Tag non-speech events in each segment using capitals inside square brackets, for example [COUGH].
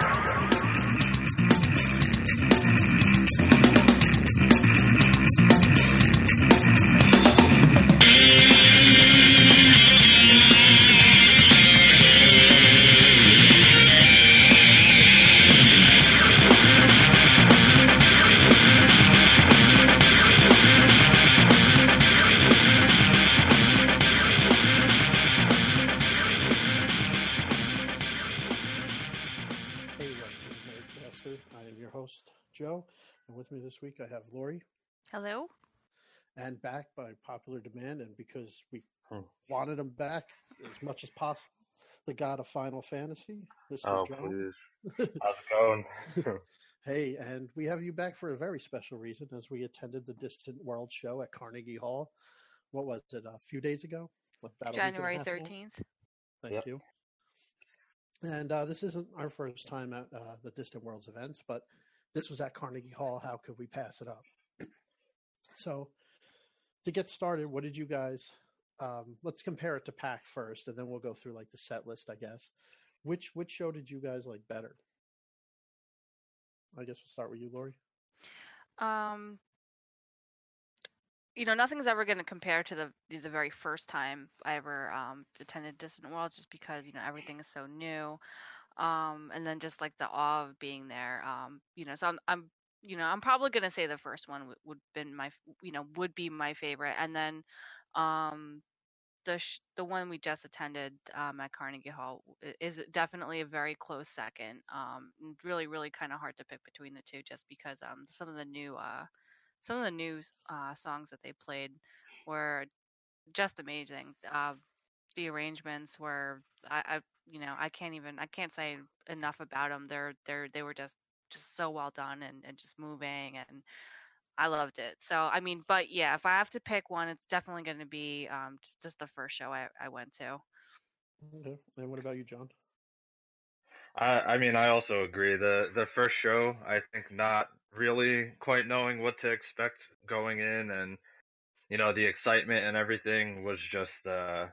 Hey, popular demand, and because we Hmm. wanted him back as much as possible, the god of Final Fantasy, Mr. Oh, John. please. [LAUGHS] How's it going? [LAUGHS] Hey, and we have you back for a very special reason as we attended the Distant World show at Carnegie Hall. What was it, a few days ago? About a week and a January half ago? 13th. Thank Yep. you. And uh, this isn't our first time at uh, the Distant Worlds events, but this was at Carnegie Hall. How could we pass it up? [CLEARS THROAT] so, to get started, what did you guys? Um, let's compare it to Pack first, and then we'll go through like the set list, I guess. Which which show did you guys like better? I guess we'll start with you, Lori. Um, you know, nothing's ever going to compare to the the very first time I ever um, attended Distant Worlds, just because you know everything is so new, um, and then just like the awe of being there. Um, you know, so I'm, I'm you know, I'm probably going to say the first one would, would been my, you know, would be my favorite, and then um, the sh- the one we just attended um, at Carnegie Hall is definitely a very close second. Um, really, really kind of hard to pick between the two, just because um, some of the new uh, some of the new uh, songs that they played were just amazing. Uh, the arrangements were, I, I, you know, I can't even, I can't say enough about them. They're, they're, they were just, just so well done and, and just moving, and I loved it. So, I mean, but yeah, if I have to pick one, it's definitely going to be um, just the first show I, I went to. Okay. And what about you, John? I, I mean, I also agree. The the first show, I think, not really quite knowing what to expect going in, and you know, the excitement and everything was just, uh,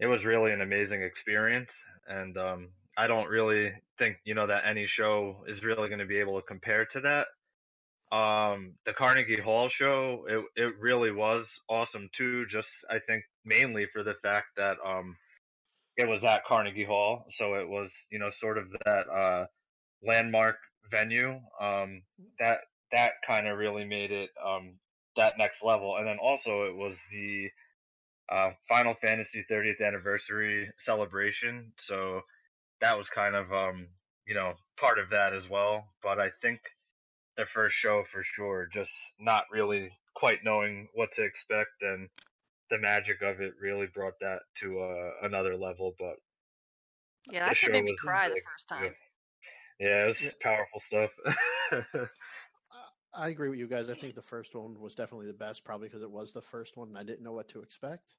it was really an amazing experience. And um, I don't really think, you know, that any show is really going to be able to compare to that. Um, the Carnegie Hall show, it it really was awesome too. Just I think mainly for the fact that um, it was at Carnegie Hall, so it was you know sort of that uh, landmark venue. Um, that that kind of really made it um, that next level, and then also it was the uh, Final Fantasy 30th anniversary celebration, so that was kind of um, you know part of that as well. But I think the first show for sure, just not really quite knowing what to expect and the magic of it really brought that to uh, another level. But Yeah, that shit show made me was cry the big, first yeah. time. yeah, it was Yeah. powerful stuff. I agree with you guys. I think the first one was definitely the best, probably because it was the first one and I didn't know what to expect.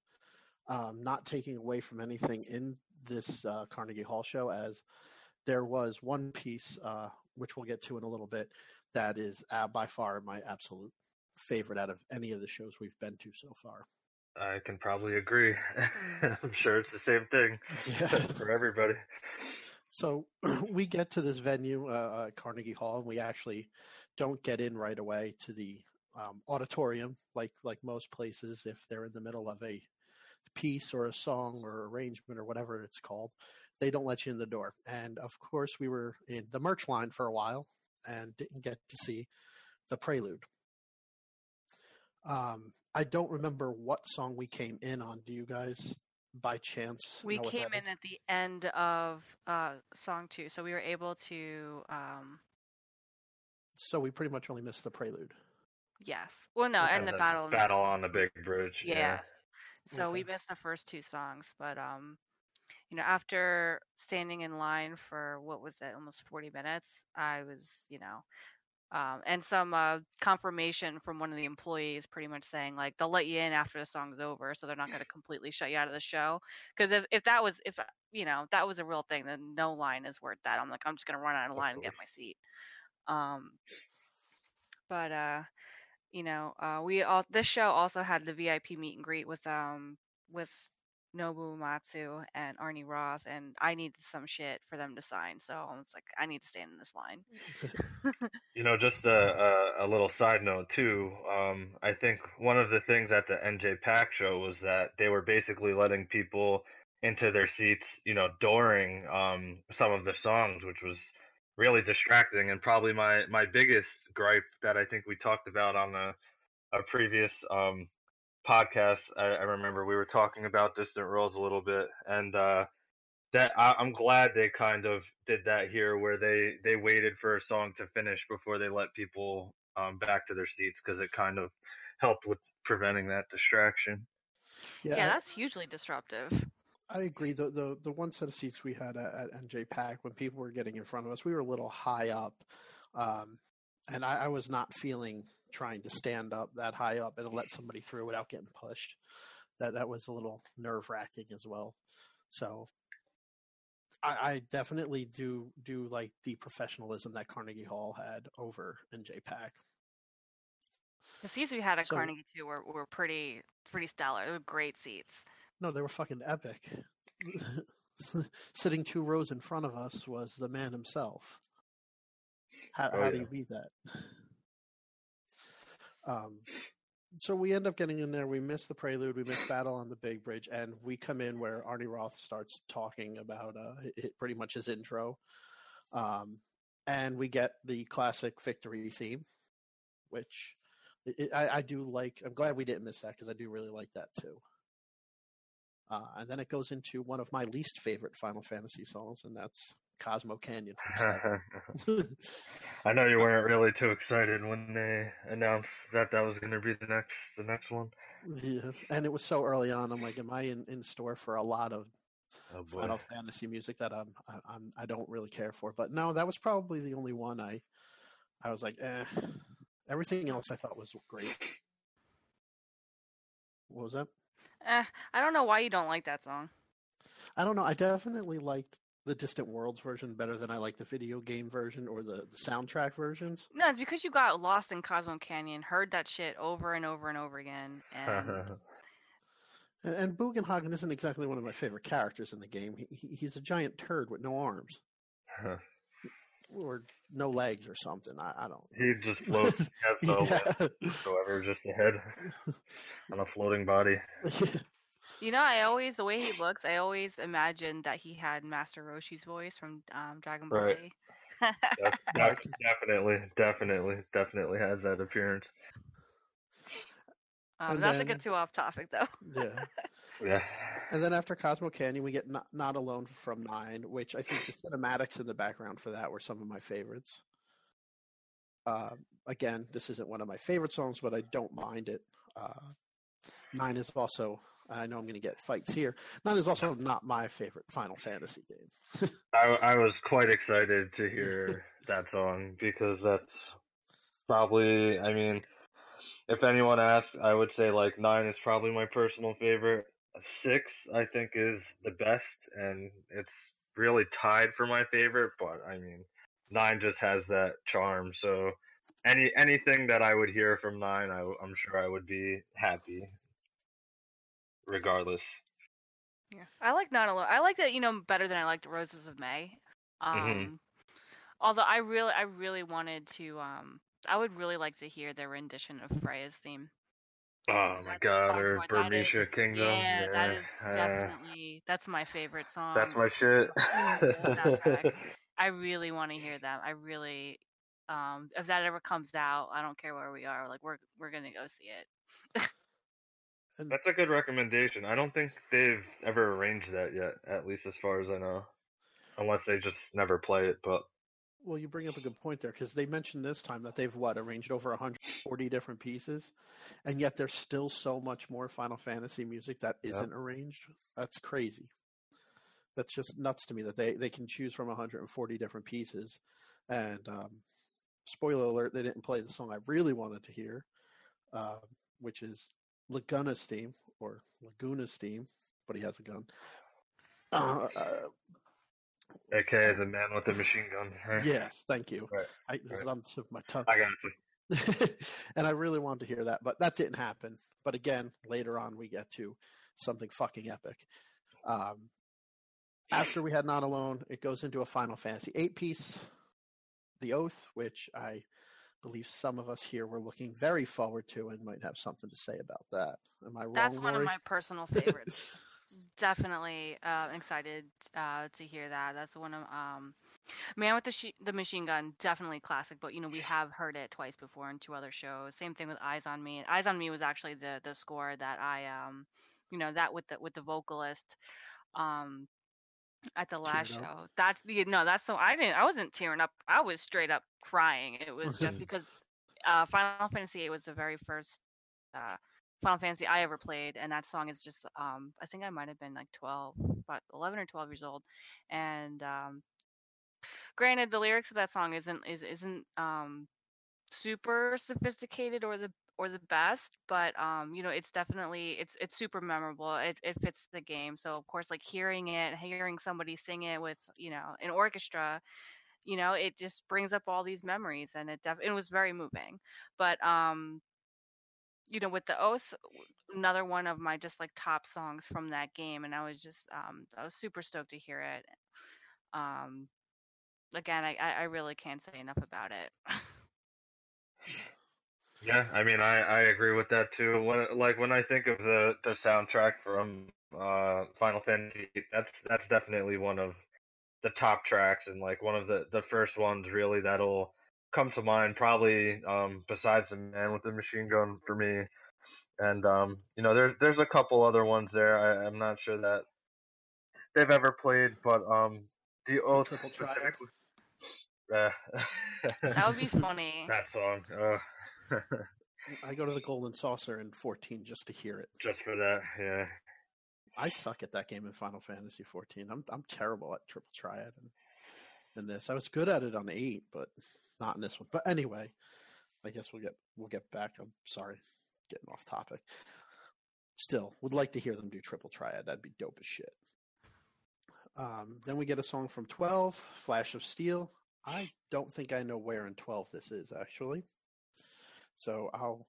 Um, not taking away from anything in this uh, Carnegie Hall show, as there was one piece, uh, which we'll get to in a little bit, that is uh, by far my absolute favorite out of any of the shows we've been to so far. I can probably agree. [LAUGHS] I'm sure it's the same thing [LAUGHS] Yeah. [LAUGHS] for everybody. So [CLEARS THROAT] we get to this venue, uh, uh, Carnegie Hall, and we actually don't get in right away to the um, auditorium, like like most places. If they're in the middle of a piece or a song or arrangement or whatever it's called, they don't let you in the door. And of course, we were in the merch line for a while and didn't get to see the prelude. Um, I don't remember what song we came in on. Do you guys, by chance, We know what came that in is? at the end of uh, song two, so we were able to. Um, So we pretty much only missed the prelude. yes. Well, no, Okay. and the And battle. battle on the big bridge. Yeah. Yeah. So we missed the first two songs, but um, you know, after standing in line for what was it, almost 40 minutes, I was, you know, um, and some uh, confirmation from one of the employees, pretty much saying like they'll let you in after the song's over, so they're not going [LAUGHS] to completely shut you out of the show. Because if if that was if you know that was a real thing, then no line is worth that. I'm like I'm just going to run out of Of line and get my seat. Um, but uh, you know, uh, we all this show also had the VIP meet and greet with um with Nobu Uematsu and Arnie Roth, and I needed some shit for them to sign. So I was like, I need to stand in this line. [LAUGHS] [LAUGHS] You know, just a, a, a little side note too. Um, I think one of the things at the NJ Pack show was that they were basically letting people into their seats, you know, during um, some of the songs, which was really distracting. And probably my my biggest gripe that I think we talked about on a, a previous um, podcast. I, I remember we were talking about Distant Worlds a little bit, and uh, that I, I'm glad they kind of did that here, where they they waited for a song to finish before they let people um, back to their seats because it kind of helped with preventing that distraction. Yeah, that's hugely disruptive. I agree. The, the the one set of seats we had at, at NJ Pack when people were getting in front of us, we were a little high up, um, and I, I was not feeling trying to stand up that high up and let somebody through without getting pushed. That that was a little nerve wracking as well. So I, I definitely do do like the professionalism that Carnegie Hall had over NJ Pack. The seats we had at So- Carnegie too were, were pretty pretty stellar. They were great seats. No, they were fucking epic. [LAUGHS] Sitting two rows in front of us was the man himself. How, Oh, how do you beat that? Um, so we end up getting in there. We miss the prelude. We miss Battle on the Big Bridge, and we come in where Arnie Roth starts talking about uh, hi- pretty much his intro, um, and we get the classic victory theme, which i I, I do like. I'm glad we didn't miss that because I do really like that too. Uh, and then it goes into one of my least favorite Final Fantasy songs, and that's Cosmo Canyon. [LAUGHS] [LAUGHS] I know you weren't really too excited when they announced that that was going to be the next the next one. yeah. And it was so early on. I'm like, am I in, in store for a lot of Oh. Final Fantasy music that I'm, I, I'm I don't really care for? But no, that was probably the only one I I was like, eh. Everything else I thought was great. What was that? Eh, I don't know why you don't like that song. I don't know. I definitely liked the Distant Worlds version better than I like the video game version or the, the soundtrack versions. No, it's because you got lost in Cosmo Canyon, heard that shit over and over and over again, and [LAUGHS] And, and Bugenhagen isn't exactly one of my favorite characters in the game. He, he, he's a giant turd with no arms [LAUGHS] or no legs or something. I, I don't. he just floats. He has [LAUGHS] no Yeah. legs whatsoever, just a head [LAUGHS] on a floating body. you know, I always the way he looks, I always imagined that he had Master Roshi's voice from um, Dragon Ball Right. Z. Def- [LAUGHS] def- definitely, definitely, definitely has that appearance. Um, And not to get too off topic though. yeah. [LAUGHS] Yeah. And then after Cosmo Canyon, we get not, not Alone from Nine, which I think the cinematics in the background for that were some of my favorites. Uh, again, this isn't one of my favorite songs, but I don't mind it. Uh, Nine is also, I know I'm going to get fights here. Nine is also not my favorite Final Fantasy game. [LAUGHS] I, I was quite excited to hear that song because that's probably, I mean, if anyone asks, I would say like nine is probably my personal favorite. Six, I think, is the best, and it's really tied for my favorite. But I mean, nine just has that charm. So any anything that I would hear from nine, I, I'm sure I would be happy, regardless. Yeah, I like Not lot. I like that you know better than I liked Roses of May. Um, Mhm. although I really, I really wanted to. Um, I would really like to hear their rendition of Freya's theme. Oh my That's god, or what that is. Kingdom. Yeah, that is uh, definitely that's my favorite song. That's my shit. [LAUGHS] I really want to hear them. I really, um, if that ever comes out, I don't care where we are. Like we're we're gonna go see it. [LAUGHS] And That's a good recommendation. I don't think they've ever arranged that yet, at least as far as I know. Unless they just never play it, but well, you bring up a good point there because they mentioned this time that they've what arranged over 140 different pieces, and yet there's still so much more Final Fantasy music that Yep. isn't arranged. That's crazy. That's just nuts to me that they they can choose from 140 different pieces. And um, spoiler alert, they didn't play the song I really wanted to hear, uh, which is Laguna's theme or Laguna's theme, but he has a gun. Uh, uh, aka the man with the machine gun. right? yes, thank you. Right, I, it was right. on the tip of my tongue. I got you. [LAUGHS] and I really wanted to hear that, but that didn't happen. But again, later on, we get to something fucking epic. Um, after we had Not Alone, it goes into a Final Fantasy eight piece, The Oath, which I believe some of us here were looking very forward to and might have something to say about that. Am I wrong? That's one Lori? of my personal [LAUGHS] favorites. Definitely uh, excited uh, to hear that. That's one of um, Man with the the Machine Gun. Definitely classic, but you know we have heard it twice before in two other shows. Same thing with Eyes on Me. Eyes on Me was actually the the score that I um, you know that with the with the vocalist. Um, at the last up. show. That's the no. That's so I didn't. I wasn't tearing up. I was straight up crying. It was just [LAUGHS] because uh, Final Fantasy VIII was the very first uh, Final Fantasy I ever played, and that song is just. Um, I think I might have been like twelve, about eleven or twelve years old, and um, granted, the lyrics of that song isn't is isn't um, super sophisticated or the or the best, but um, you know, it's definitely it's it's super memorable. It it fits the game. So of course, like hearing it, hearing somebody sing it with you know an orchestra, you know, it just brings up all these memories, and it def- it was very moving. But um, you know, with the oath, another one of my just like top songs from that game, and I was just um, I was super stoked to hear it. Um, again, I I really can't say enough about it. Yeah, I mean, I, I agree with that too. When like when I think of the, the soundtrack from uh, Final Fantasy, that's that's definitely one of the top tracks and like one of the, the first ones really that'll come to mind. Probably um, besides the Man with the Machine Gun for me, and um, you know, there's there's a couple other ones there. I, I'm not sure that they've ever played, but um, the Oath Triple Triad. specifically. Uh, [LAUGHS] that would be funny. that song. Uh, [LAUGHS] I go to the Golden Saucer in 14 just to hear it. just for that, yeah. I suck at that game in Final Fantasy 14. I'm I'm terrible at Triple Triad and in this. I was good at it on eight, but not in this one. But anyway, I guess we'll get we'll get back. I'm sorry, getting off topic. Still, would like to hear them do Triple Triad. That'd be dope as shit. Um, then we get a song from 12, Flash of Steel. I don't think I know where in 12 this is actually. So I'll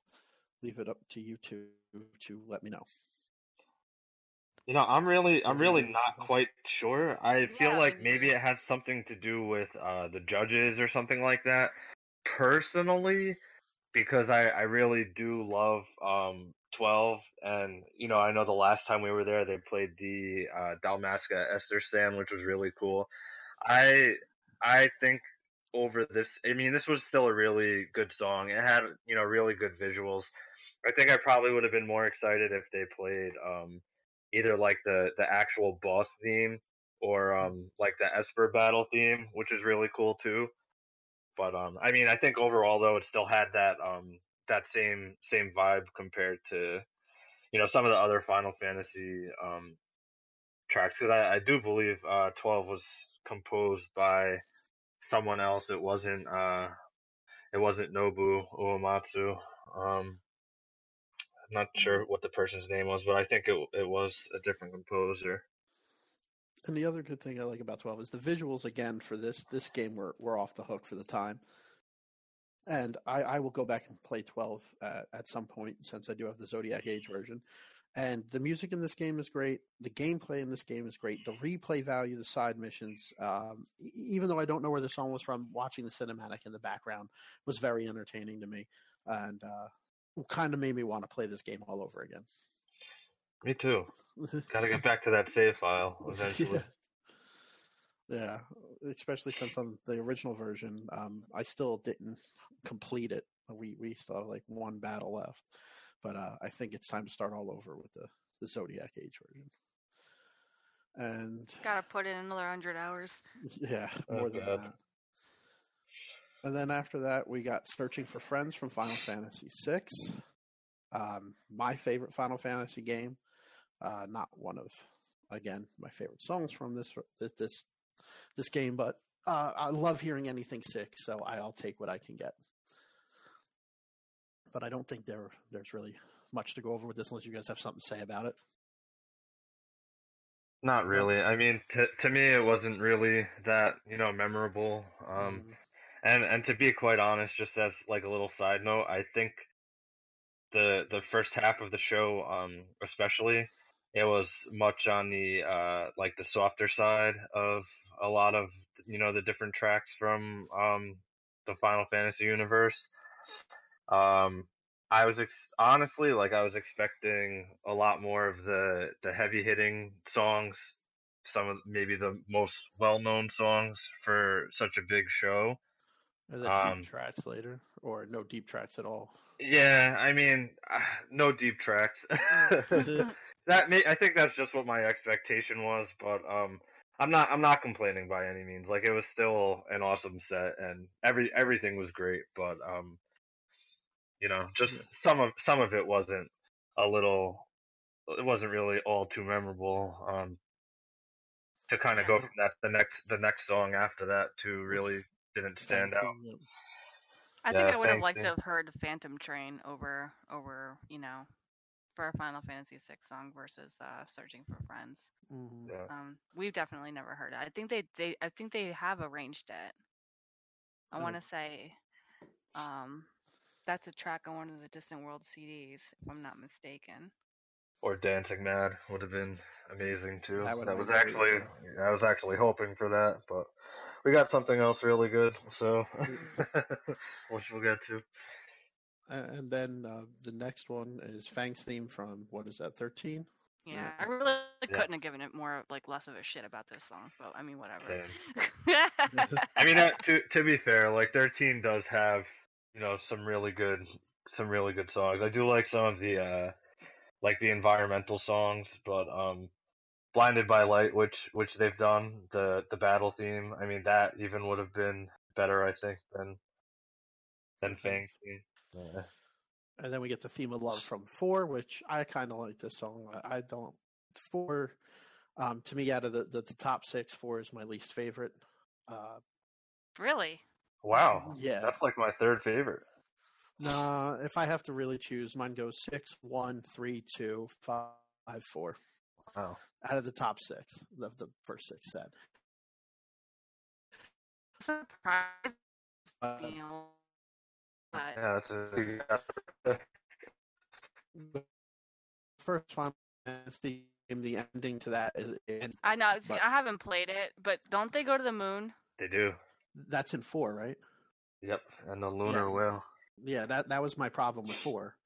leave it up to you two to let me know. You know, I'm really, I'm really not quite sure. I feel Yeah, like maybe it has something to do with uh, the judges or something like that. Personally, because I, I really do love um, 12, and you know, I know the last time we were there, they played the uh, Dalmasca Estersand, which was really cool. I, I think over this, I mean, this was still a really good song. It had, you know, really good visuals. I think I probably would have been more excited if they played um, either like the the actual boss theme or um like the Esper battle theme, which is really cool too. But um I mean I think overall though it still had that um that same same vibe compared to you know some of the other Final Fantasy um tracks because I, I do believe uh 12 was composed by someone else. It wasn't uh it wasn't Nobu Uematsu. Um I'm not sure what the person's name was, but I think it it was a different composer. And the other good thing I like about 12 is the visuals again for this this game were, were off the hook for the time. And I, I will go back and play 12 uh, at some point since I do have the Zodiac Age version. And the music in this game is great. The gameplay in this game is great. The replay value, the side missions, um, even though I don't know where the song was from, watching the cinematic in the background was very entertaining to me. And uh, kind of made me want to play this game all over again. Me too. [LAUGHS] Gotta get back to that save file [LAUGHS] eventually. Yeah. yeah, especially since on the original version, um, I still didn't complete it. We we still have like one battle left, but uh, I think it's time to start all over with the the Zodiac Age version. And Gotta put in another hundred hours. [LAUGHS] yeah, Oh, more than God. that. And then after that, we got Searching for Friends from Final Fantasy VI. Um, my favorite Final Fantasy game. Uh, not one of, again, my favorite songs from this this this, game, but uh, I love hearing anything six, so I'll take what I can get. But I don't think there there's really much to go over with this unless you guys have something to say about it. Not really. I mean, to to me, it wasn't really that you know memorable. Um, Mm, and and to be quite honest, just as like a little side note, I think the the first half of the show, um, especially, it was much on the uh like the softer side of a lot of you know the different tracks from um the Final Fantasy universe. Um I was ex- honestly like I was expecting a lot more of the the heavy hitting songs, some of maybe the most well known songs for such a big show. Are there Um, deep tracks later, or no deep tracks at all? Yeah, I mean, uh, no deep tracks. [LAUGHS] [LAUGHS] that may, I think that's just what my expectation was, but um, I'm not I'm not complaining by any means. Like it was still an awesome set, and every everything was great, but um, you know, just Yeah. some of some of it wasn't a little, it wasn't really all too memorable. Um, to kind of go from that the next the next song after that to really didn't stand out. Fancy, I think Yeah, I would have liked to have heard Phantom Train over over you know for a Final Fantasy VI song versus uh, Searching for Friends. mhm. Yeah. Um, we've definitely never heard it. I think they they I think they have arranged it. I Oh. want to say, um, that's a track on one of the Distant World CDs, if I'm not mistaken. Or Dancing Mad would have been amazing too. That That, was actually yeah. I was actually hoping for that, but we got something else really good, so [LAUGHS] which we'll get to. And then uh, the next one is Fang's theme from what is that? Thirteen. Yeah, Yeah. I really Yeah. couldn't have given it more like less of a shit about this song, but I mean whatever. Same. [LAUGHS] I mean, uh, to to be fair, like 13 does have you know some really good some really good songs. I do like some of the uh like the environmental songs, but um Blinded by Light, which which they've done the the battle theme. I mean, that even would have been better, I think, than than Fang's theme. Yeah. And then we get the theme of love from four, which I kind of like this song. I, I don't four. Um, to me, out of the, the, the top six, four is my least favorite. Uh, really? Wow, yeah. that's like my third favorite. Nah, if I have to really choose, mine goes six, one, three, two, five, four. Wow. Out of the top six, of the first six set. I'm. Uh, you know, but Yeah, that's a the first Final Fantasy game, the ending to that is in, I know. See, but- I haven't played it, but don't they go to the moon? they do. that's in four, right? Yep, and the lunar Yeah. whale. Yeah, that that was my problem with four.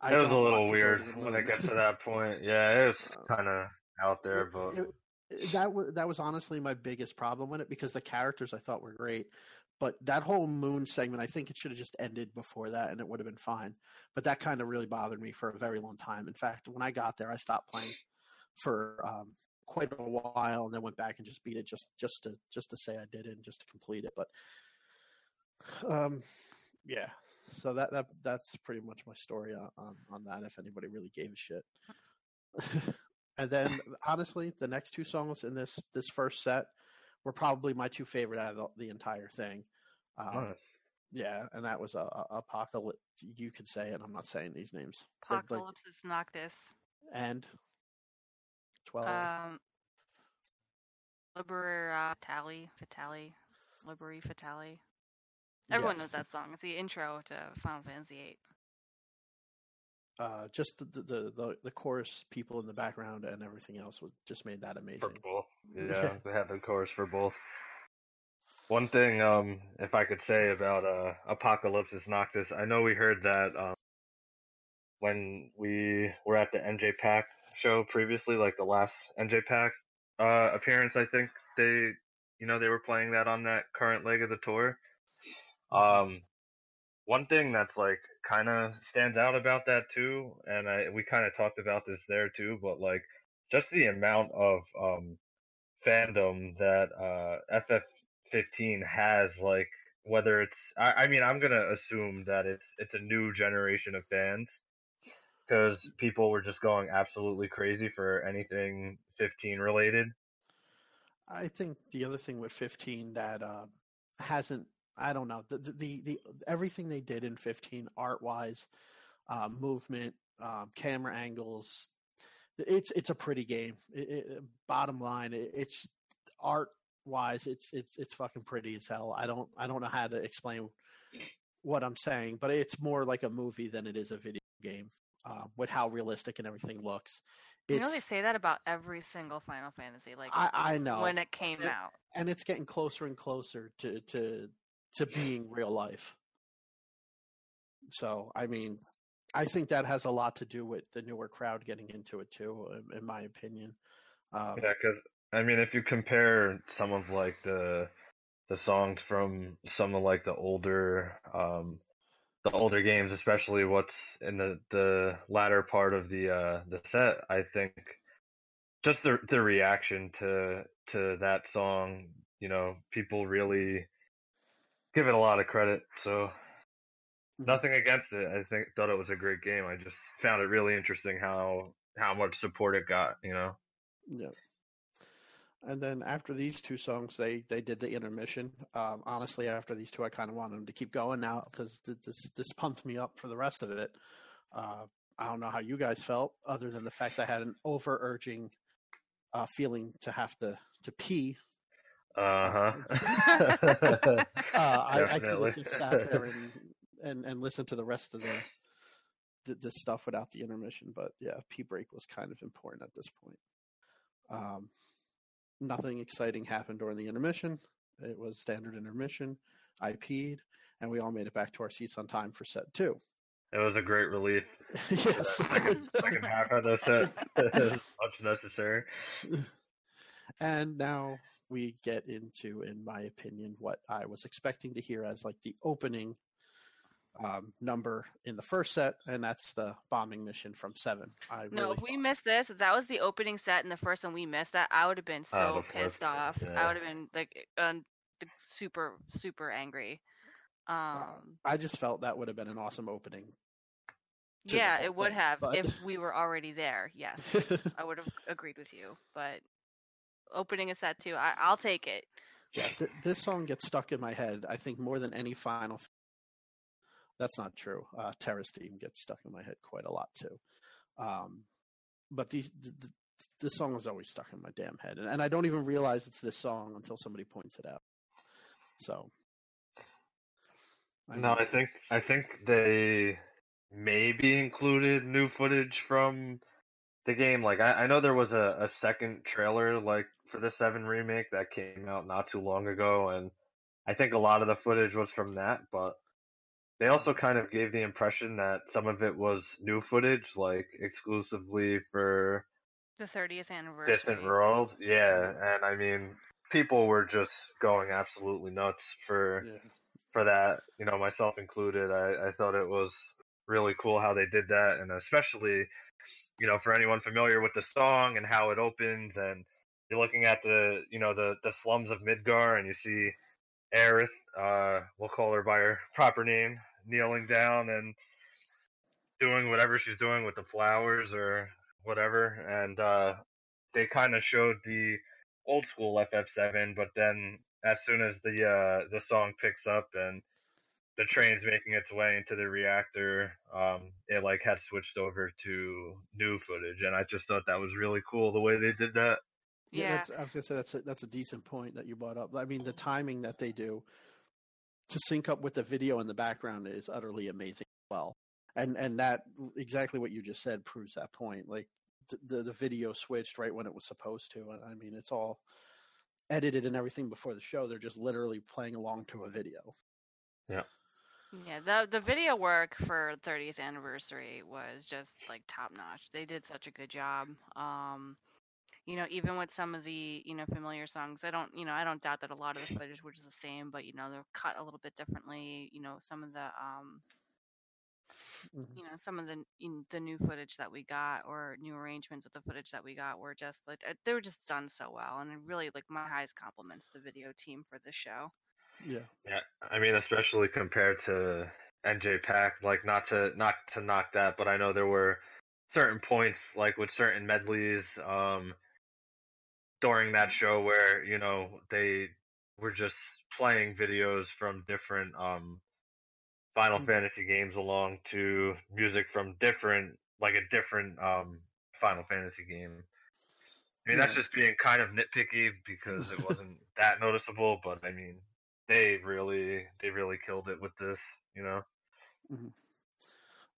I It was a little want to go weird when it gets to that point. Yeah, it was [LAUGHS] Uh, kind of out there, but It- it- that was that was honestly my biggest problem with it because the characters I thought were great, but that whole moon segment I think it should have just ended before that and it would have been fine. But that kind of really bothered me for a very long time. In fact, when I got there, I stopped playing for um, quite a while and then went back and just beat it just just to just to say I did it and just to complete it. But um, yeah, so that that that's pretty much my story on on, on that. If anybody really gave a shit. [LAUGHS] and then honestly, the next two songs in this this first set were probably my two favorite out of the, the entire thing. Um, nice. Yeah, and that was a, a apocalypse. You could say it. I'm not saying these names. They're like- Apocalypse Noctis. and twelve. Um, Libera Vitali, Vitali, Liberi Vitali. Everyone Yes. knows that song. It's the intro to Final Fantasy VIII. uh, just the, the the the chorus people in the background and everything else was just made that For amazing. both. Yeah. Yeah, [LAUGHS] they had the chorus for both. One thing, um, if I could say about uh, Apocalypse Noctis, I know we heard that um, when we were at the NJ Pack show previously, like the last NJ Pack uh, appearance. I think they, you know, they were playing that on that current leg of the tour. Um, one thing that's like kind of stands out about that too, and I we kind of talked about this there too, but like just the amount of um fandom that uh FF15 has, like whether it's I, I mean I'm gonna assume that it's it's a new generation of fans because people were just going absolutely crazy for anything 15 related. I think the other thing with 15 that uh, hasn't I don't know the, the the everything they did in 15 art wise, uh, movement, um, camera angles. It's it's a pretty game. It, it, bottom line, it, it's art wise, it's it's it's fucking pretty as hell. I don't I don't know how to explain what I'm saying, but it's more like a movie than it is a video game. Uh, with how realistic and everything looks, You know they say that about every single Final Fantasy, like I, I know, when it came It- out. and it's getting closer and closer to to to being real life. So I mean, I think that has a lot to do with the newer crowd getting into it too, in, in my opinion. Um, Yeah, because I mean, if you compare some of like the the songs from some of like the older um the older games, especially what's in the the latter part of the uh the set, I think just the the reaction to to that song, you know, people really give it a lot of credit. So Mhm. nothing against it. I think thought it was a great game. I just found it really interesting how how much support it got. You know. Yeah. And then after these two songs, they they did the intermission. Um, honestly, after these two, I kind of wanted them to keep going now because th- this this pumped me up for the rest of it. Uh, I don't know how you guys felt, other than the fact I had an over urging uh, feeling to have to to pee. Uh huh. [LAUGHS] Uh, I, I could have just sat there and, and and listened to the rest of the, the the stuff without the intermission. But yeah, pee break was kind of important at this point. Um, nothing exciting happened during the intermission. It was standard intermission. I peed, and we all made it back to our seats on time for set two. It was a great relief. [LAUGHS] yes. Second, second half of the set, [LAUGHS] much necessary. and now we get into, in my opinion, what I was expecting to hear as like the opening um, number in the first set, and that's the bombing mission from Seven. I No, really if we thought- missed this, if that was the opening set in the first and we missed that, I would have been so would've flipped, pissed off. yeah. I would have been like um, super super angry. Um, I just felt that would have been an awesome opening. yeah, whole it would thing, have but- if we were already there. Yes, [LAUGHS] I would have agreed with you. But opening a set two, I, I'll take it. yeah, th- this song gets stuck in my head. I think more than any Final. F- That's not true. Uh, Terra's theme gets stuck in my head quite a lot too. Um, but these, th- th- this song is always stuck in my damn head, and, and I don't even realize it's this song until somebody points it out. So, I No, I think I think they maybe included new footage from the game. Like I, I know there was a, a second trailer like for the seven remake that came out not too long ago, and I think a lot of the footage was from that. But they also kind of gave the impression that some of it was new footage, like exclusively for The 30th anniversary. Distant World. Yeah, and I mean, people were just going absolutely nuts for yeah. for that, you know, myself included. I, I thought it was really cool how they did that, and especially, you know, for anyone familiar with the song and how it opens, and you're looking at the, you know, the the slums of Midgar, and you see Aerith, uh, we'll call her by her proper name, kneeling down and doing whatever she's doing with the flowers or whatever, and uh, they kind of showed the old school FF7, but then as soon as the uh, the song picks up and the train's making its way into the reactor, um, it like had switched over to new footage, and I just thought that was really cool the way they did that. Yeah, Yeah. that's, I was gonna say that's a, that's a decent point that you brought up. I mean, the timing that they do to sync up with the video in the background is utterly amazing. as Well, and and that exactly what you just said proves that point. Like the the, the video switched right when it was supposed to, and I mean, it's all edited and everything before the show. They're just literally playing along to a video. Yeah, Yeah, the the video work for 30th anniversary was just like top notch. They did such a good job. Um, you know, even with some of the you know familiar songs, I don't you know I don't doubt that a lot of the footage was the same, but you know they're cut a little bit differently. You know, some of the um, Mhm. you know some of the in the new footage that we got or new arrangements of the footage that we got were just like uh, they were just done so well, and really like my highest compliments to the video team for this show. Yeah, Yeah, I mean, especially compared to NJ Pack, like not to not to knock that, but I know there were certain points, like with certain medleys, um, during that show where you know they were just playing videos from different um Final Mhm. Fantasy games along to music from different, like a different um Final Fantasy game. I mean, that's just being kind of nitpicky because it wasn't [LAUGHS] that noticeable, but I mean, they really, they really killed it with this, you know.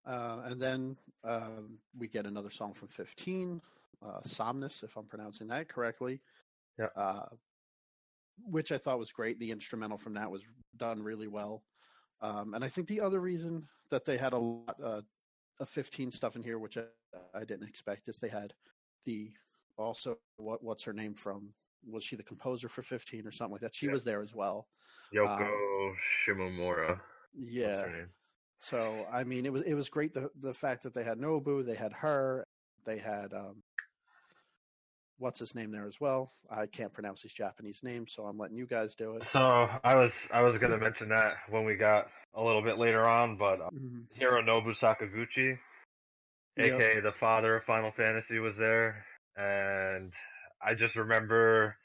Uh, and then um, we get another song from 15, uh, Somnus, if I'm pronouncing that correctly. Yeah. Uh, which I thought was great. The instrumental from that was done really well. Um, and I think the other reason that they had a lot uh, of 15 stuff in here, which I, I didn't expect, is they had the also what what's her name from? Was she the composer for 15 or something like that? She Yeah. was there as well. Yoko Shimomura. Yeah. So I mean, it was it was great the the fact that they had Nobu, they had her, they had um, what's his name there as well. I can't pronounce his Japanese name, so I'm letting you guys do it. So I was I was gonna mention that when we got a little bit later on, but uh, Mhm. Hironobu Sakaguchi, Yep. aka the father of Final Fantasy, was there, and I just remember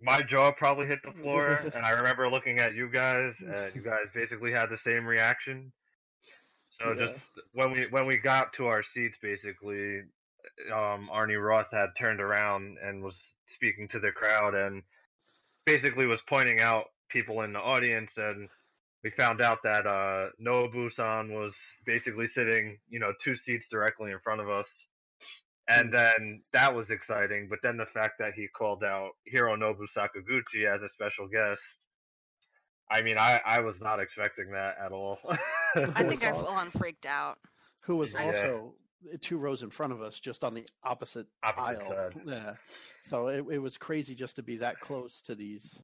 my jaw probably hit the floor, [LAUGHS] and I remember looking at you guys, and you guys basically had the same reaction. So Yeah. just when we when we got to our seats, basically, um, Arnie Roth had turned around and was speaking to the crowd, and basically was pointing out people in the audience, and we found out that uh, Nobu-san was basically sitting, you know, two seats directly in front of us. And then that was exciting, but then the fact that he called out Hironobu Sakaguchi as a special guest, I mean, I, I was not expecting that at all. [LAUGHS] I think I all- full on freaked out. Who was Yeah. also two rows in front of us, just on the opposite, Opposite aisle. side. Yeah. So it, it was crazy just to be that close to these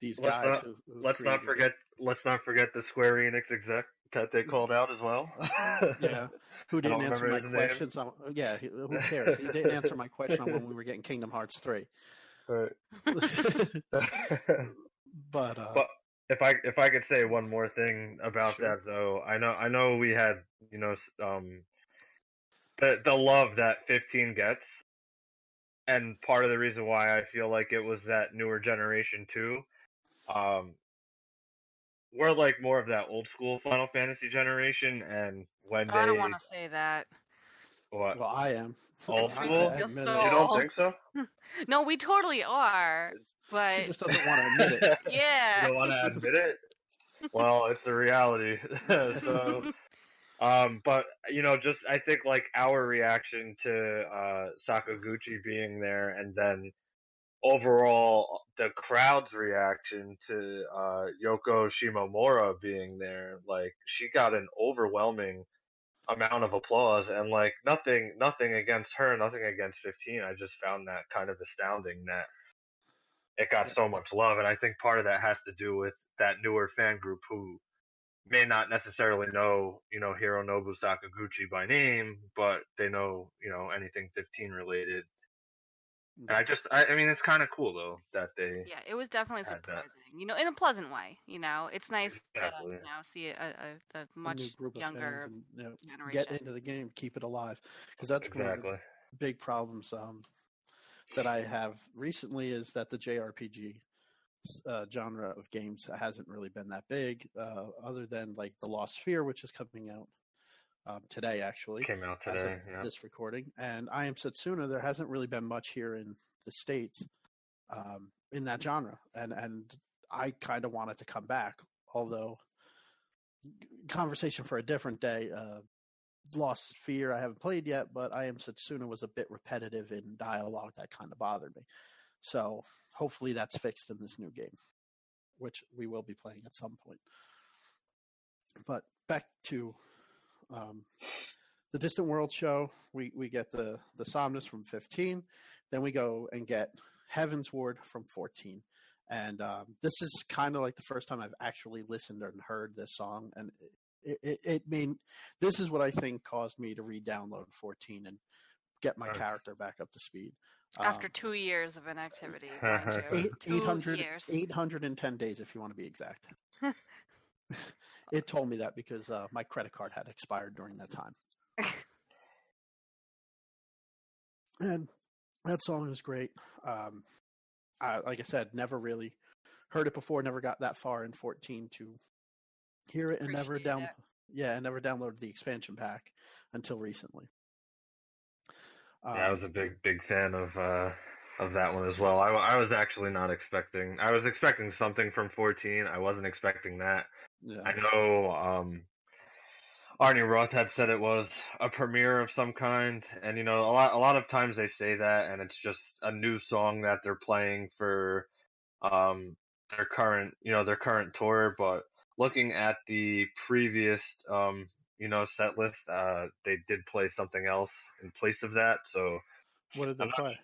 these Let's guys. not- who, who let's not created forget let's not forget the Square Enix exec that they called out as well. Yeah, [LAUGHS] who didn't answer my questions? On, yeah, who cares? He didn't answer my question on when we were getting Kingdom Hearts three. Right. [LAUGHS] [LAUGHS] but uh, But- if I if I could say one more thing about Sure. that though, I know I know we had you know um the the love that 15 gets, and part of the reason why I feel like it was that newer generation too, um, we're like more of that old school Final Fantasy generation, and when Oh, they I don't want to say that. what well, I am [LAUGHS] old school, I you're so you don't old. think so? [LAUGHS] No, we totally are. But She But just doesn't want to admit it. [LAUGHS] yeah. You don't want to admit it? Well, it's the reality. so, um, but you know, just I think like our reaction to uh, Sakaguchi being there, and then overall the crowd's reaction to uh, Yoko Shimomura being there, like she got an overwhelming amount of applause, and like nothing, nothing against her, nothing against 15. I just found that kind of astounding that it got so much love, and I think part of that has to do with that newer fan group who may not necessarily know, you know, Hironobu Sakaguchi by name, but they know, you know, anything 15 related. And I just, I, I mean, it's kind of cool though that they, Yeah, it was definitely Had that. surprising. You know, in a pleasant way. You know, it's nice Exactly. to you know see a, a, a a much new group of fans younger and you know, generation. get into the game, keep it alive, because that's one of the exactly. big problems um, that I have recently is that the JRPG uh, genre of games hasn't really been that big, uh, other than like the Lost Sphear, which is coming out um, today, actually. Came out today. Yeah. this recording, and I am Setsuna. There hasn't really been much here in the states um, in that genre, and and I kind of wanted to come back. Although, conversation for a different day. Uh, Lost Sphear I haven't played yet, but I am Setsuna was a bit repetitive in dialogue that kind of bothered me. So hopefully that's fixed in this new game, which we will be playing at some point. But back to um, the Distant World show, we, we get the the Somnus from 15, then we go and get Heavensward from 14. And um, this is kind of like the first time I've actually listened and heard this song, and it, it, it made this is what I think caused me to re-download 14 and get my Nice. character back up to speed. After Um, two years of inactivity, [LAUGHS] mind you. eight, 800, years. 810 days if you want to be exact. [LAUGHS] it told me that because uh, my credit card had expired during that time. and that song is great. Um, I, like I said, never really heard it before. Never got that far in 14 to hear it, and never down. it. Yeah, I never downloaded the expansion pack until recently. Yeah, I Um, was a big, big fan of uh, of that one as well. I, I was actually not expecting. I was expecting something from 14. I wasn't expecting that. yeah. I know. Um, Arnie Roth had said it was a premiere of some kind, and you know a lot a lot of times they say that, and it's just a new song that they're playing for um, their current you know their current tour. But looking at the previous um, you know set list, uh, they did play something else in place of that. So What did they I'm not play?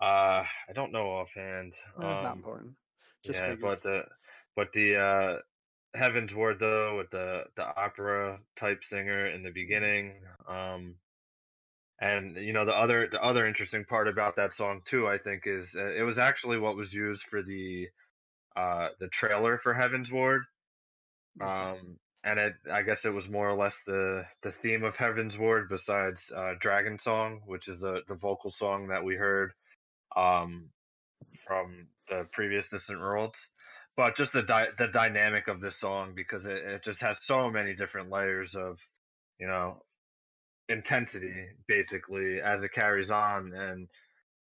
uh, I don't know offhand. Eh, not Um, important. Just yeah, figured. but the but the uh, Heavensward though with the the opera type singer in the beginning, um, and you know the other the other interesting part about that song too, I think, is uh, it was actually what was used for the uh the trailer for Heavensward, um, and it I guess it was more or less the the theme of Heavensward besides uh, Dragon Song, which is the the vocal song that we heard, um, from the previous Distant Worlds. But just the dy- the dynamic of this song because it, it just has so many different layers of you know intensity basically as it carries on. And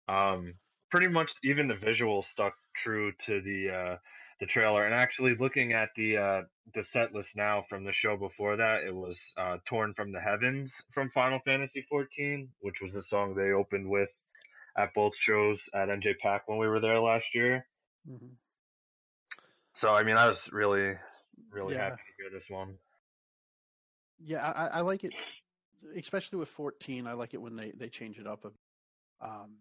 um pretty much even the visual stuck true to the uh the trailer and actually looking at the uh the set list now from the show before that it was uh torn from the heavens from final fantasy 14 which was the song they opened with at both shows at nj pack when we were there last year Mhm. so I mean, I was really, really Yeah. happy to hear this one. Yeah, I, I like it, especially with 14. I like it when they, they change it up. A, um,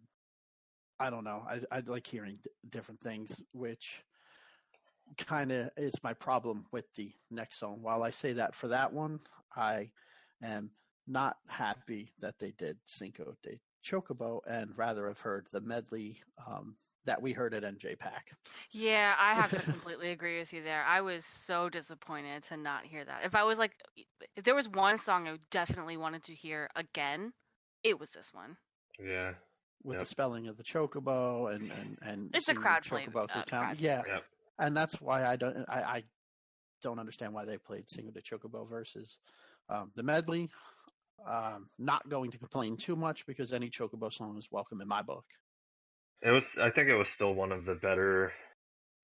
I don't know. I I like hearing d- different things, which kind of is my problem with the next song. While I say that for that one, I am not happy that they did Cinco de Chocobo and rather have heard the medley um, that we heard at NJ Pack. Yeah, I have to [LAUGHS] completely agree with you there. I was so disappointed to not hear that. If I was like, if there was one song I definitely wanted to hear again, it was this one. Yeah, with Yep. the spelling of the chocobo and and and It's a singing crowd play, chocobo through uh, town. crowd Yeah, Yep. And that's why I don't I, I don't understand why they played Cinco de Chocobo versus um, the medley. Um, not going to complain too much because any chocobo song is welcome in my book. it was. I think it was still one of the better,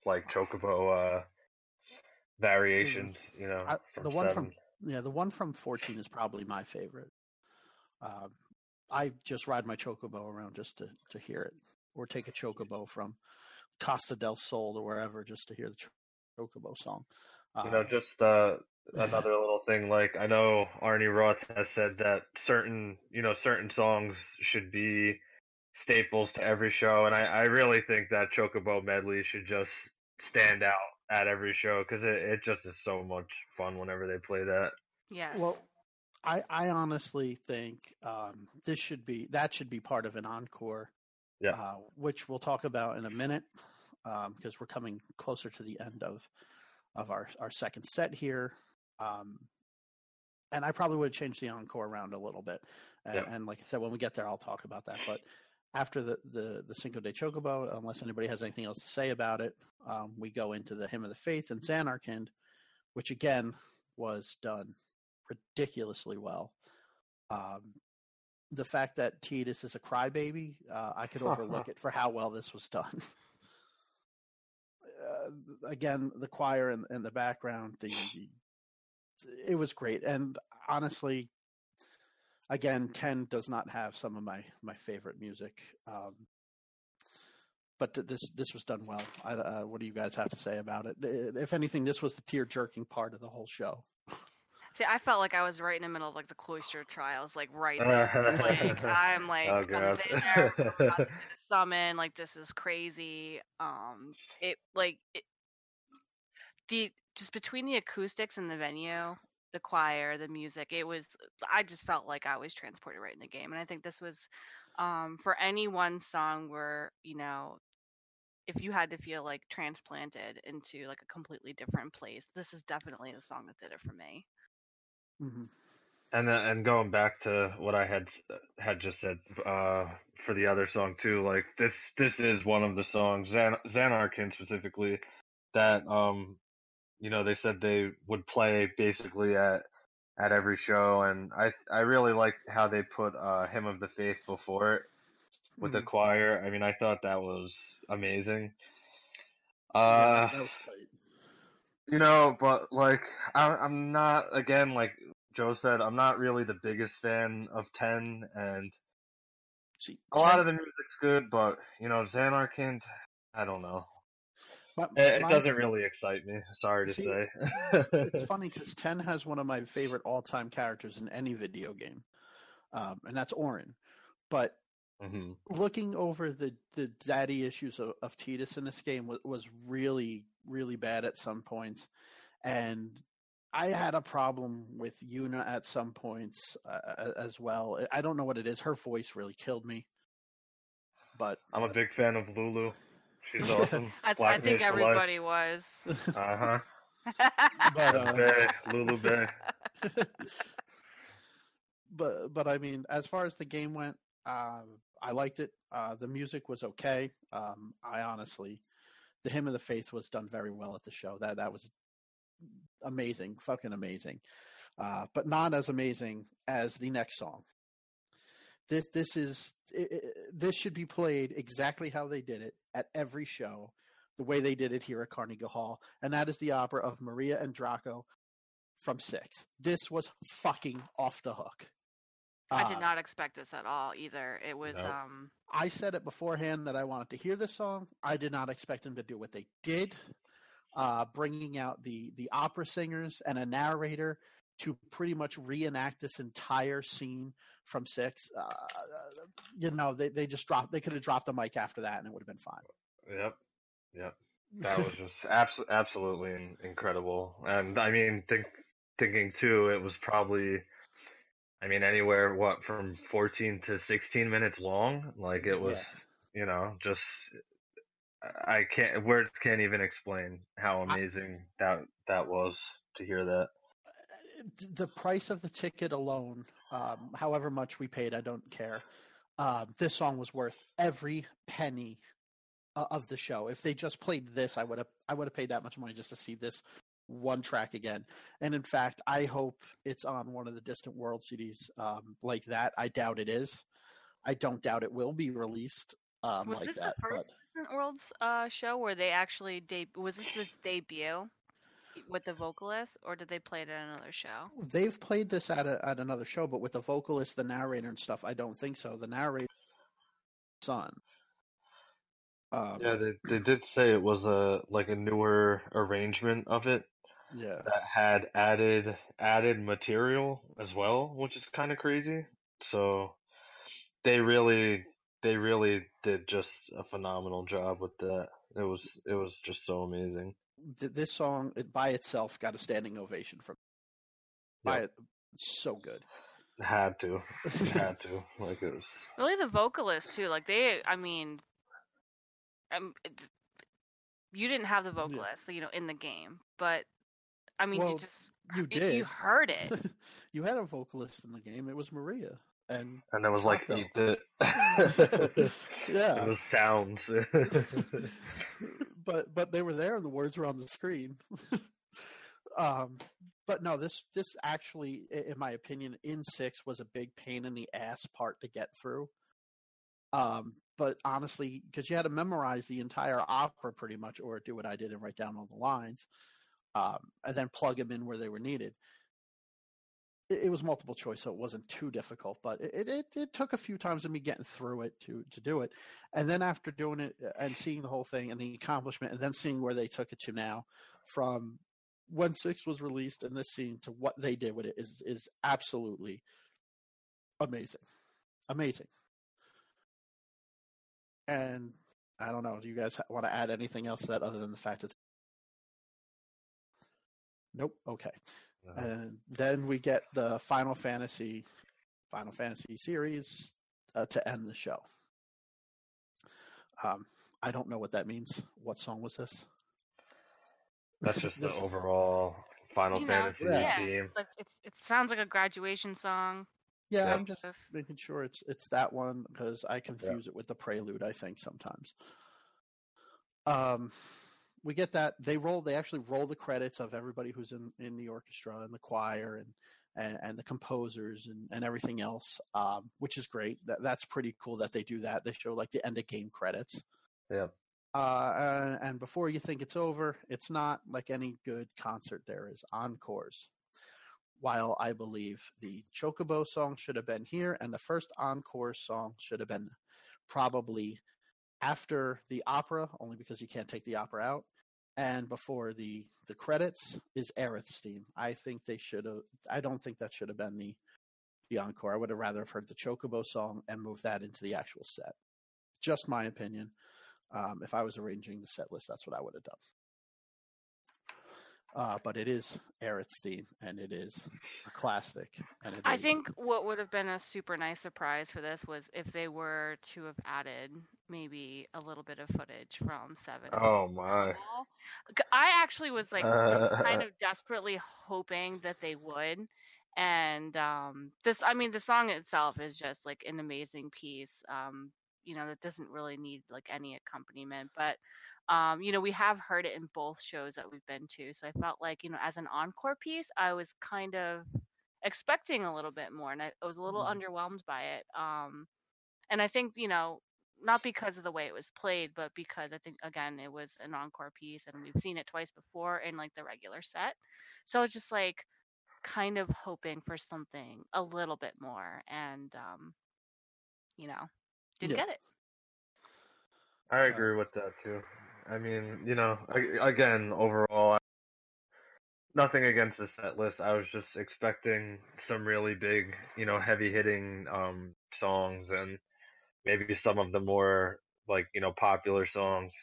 like chocobo uh variations. You know, I, the one seven. from yeah, the one from fourteen is probably my favorite. Um, I just ride my chocobo around just to to hear it, or take a chocobo from Costa del Sol or wherever just to hear the ch- chocobo song. you know, Uh, just uh another [LAUGHS] little thing. Like I know Arnie Roth has said that certain, you know, certain songs should be staples to every show, and I I really think that chocobo medley should just stand out at every show because it it just is so much fun whenever they play that. Yeah. Well, I I honestly think um, this should be that should be part of an encore. Yeah. Uh, which we'll talk about in a minute because we're coming closer to the end of of our our second set here. Um, and I probably would have changed the encore around a little bit. And, Yeah. and like I said, when we get there, I'll talk about that. But after the the the Cinco de Chocobo, unless anybody has anything else to say about it, um, we go into the Hymn of the Faith and Zanarkand, which again was done ridiculously well. Um, the fact that Tidus is a crybaby, uh, I could [LAUGHS] overlook it for how well this was done. [LAUGHS] Uh, again, the choir in, in the background, the, the [SIGHS] it was great, and honestly, again, ten does not have some of my my favorite music. Um, but th- this this was done well. I, uh, what do you guys have to say about it? If anything, this was the tear jerking part of the whole show. See, I felt like I was right in the middle of like the cloister trials, like right [LAUGHS] there. like I'm [LAUGHS] like Oh, I'm there, I'm [LAUGHS] about to summon, like this is crazy. Um, it like it, the just between the acoustics and the venue, the choir, the music, it was. I just felt like I was transported right in the game, and I think this was, um, for any one song where you know. If you had to feel like transplanted into like a completely different place, this is definitely the song that did it for me. Hmm And then, and going back to what I had had just said uh, for the other song too, like this this is one of the songs Xan- Zanarkand specifically that um you know they said they would play basically at at every show, and I I really like how they put uh, Hymn of the Faith before it with the Mhm. choir. I mean, I thought that was amazing. Yeah, Uh, that, that was tight. You know, but like I, I'm not again like Joe said, I'm not really the biggest fan of Ten, and See, a lot of the music's good, but you know, Zanarkand, I don't know. my- It, my- doesn't really excite me. Sorry to See, say. it's [LAUGHS] funny because Ten has one of my favorite all-time characters in any video game, um, and that's Auron. But hmm looking over the the daddy issues of, of Tidus in this game was, was really really bad at some points, and I had a problem with Yuna at some points uh, as well. I don't know what it is. Her voice really killed me, but I'm a big fan of Lulu. She's awesome. [LAUGHS] I, I think Mage for life. everybody was. Uh huh. [LAUGHS] but uh, Bay, Lulu Bay. [LAUGHS] but but I mean, as far as the game went, uh, I liked it. Uh, the music was okay. Um, I honestly, the hymn of the faith was done very well at the show. That that was amazing, fucking amazing. Uh, but not as amazing as the next song. This this is i i this should be played exactly how they did it at every show, the way they did it here at Carnegie Hall, and that is the opera of Maria and Draco from Six. This was fucking off the hook. I Uh, did not expect this at all either. It was Nope. um I said it beforehand that I wanted to hear this song. I did not expect them to do what they did, uh, bringing out the the opera singers and a narrator to pretty much reenact this entire scene from Six. Uh, you know, they they just dropped. They could have dropped the mic after that, and it would have been fine. Yep. Yep. That was [LAUGHS] just abs- absolutely incredible. And I mean, think, thinking too, it was probably, I mean, anywhere, what, from 14 to 16 minutes long? Like, it was, you know, just, I can't, words can't even explain how I- amazing that, that was to hear that. the price of the ticket alone, um, however much we paid, I don't care. Um, this song was worth every penny uh, of the show. If they just played this, I would have I would have paid that much money just to see this one track again. And in fact, I hope it's on one of the Distant World CDs um, like that. I doubt it is. I don't doubt it will be released um, was like this that. the but- first Distant Worlds uh show where they actually de- was this the debut with the vocalist or did they play it at another show? They've played this at a, at another show, but with the vocalist, the narrator, and stuff, I don't think so. The narrator, son. Um, Yeah, they, they did say it was a, like a newer arrangement of it. Yeah. that had added added material as well, which is kind of crazy. So they really they really did just a phenomenal job with that. It was it was just so amazing. This song it, by itself got a standing ovation from. By Yep. it, so good. Had to, had to. [LAUGHS] Like it was. Really, the vocalist too. Like they, I mean, um, it, you didn't have the vocalist, you know, in the game, but I mean, Well, you just You you- did. you heard it. [LAUGHS] you had a vocalist in the game. It was Maria, and And there was like Taco. eight bit. Yeah. [LAUGHS] It was sounds. [LAUGHS] but but they were there, and the words were on the screen. um, but no, this this actually, in my opinion, in six was a big pain in the ass part to get through. Um, but honestly, because you had to memorize the entire opera pretty much, or do what I did and write down all the lines, um, and then plug them in where they were needed. It, it was multiple choice, so it wasn't too difficult. But it, it it took a few times of me getting through it to to do it, and then after doing it uh, and seeing the whole thing and the accomplishment, and then seeing where they took it to now, from when six was released and this scene to what they did with it is is absolutely amazing, amazing. And I don't know. Do you guys want to add anything else to that other than the fact it's Nope. Okay. And then we get the Final Fantasy, Final Fantasy series uh, to end the show. Um, I don't know what that means. What song was this? That's [LAUGHS] just the overall Final You know, Fantasy yeah. theme. Like it's, it sounds like a graduation song. Yeah, Yeah. I'm just making sure it's it's that one because I confuse it with the prelude. I think sometimes. Um, we get that they roll. They actually roll the credits of everybody who's in in the orchestra and the choir and and, and the composers and, and everything else, um, which is great. That, that's pretty cool that they do that. They show like the end of game credits. Yeah. Uh, and, and before you think it's over, it's not like any good concert. There is encores. while I believe the Chocobo song should have been here and the first encore song should have been probably after the opera, only because you can't take the opera out, and before the the credits is Aerith's theme. I think they should have. I don't think that should have been the the encore. I would have rather have heard the Chocobo song and moved that into the actual set. Just my opinion. Um, if I was arranging the set list, that's what I would have done. Uh, but it is Aerith's theme, and it is a classic. And it I is- think what would have been a super nice surprise for this was if they were to have added maybe a little bit of footage from Seven. Oh my. I actually was like Uh, kind [LAUGHS] of desperately hoping that they would. And um this I mean the song itself is just like an amazing piece. Um, you know, that doesn't really need like any accompaniment, but um, you know, we have heard it in both shows that we've been to. So I felt like, you know, as an encore piece, I was kind of expecting a little bit more and I, I was a little Mhm. underwhelmed by it. Um and I think, you know, not because of the way it was played, but because I think again it was an encore piece and we've seen it twice before in like the regular set. So I was just like kind of hoping for something a little bit more and um you know, didn't Yeah. get it. I agree with that too. I mean, you know, a- again, overall, nothing against the set list. I was just expecting some really big, you know, heavy hitting um songs and maybe some of the more like, you know, popular songs.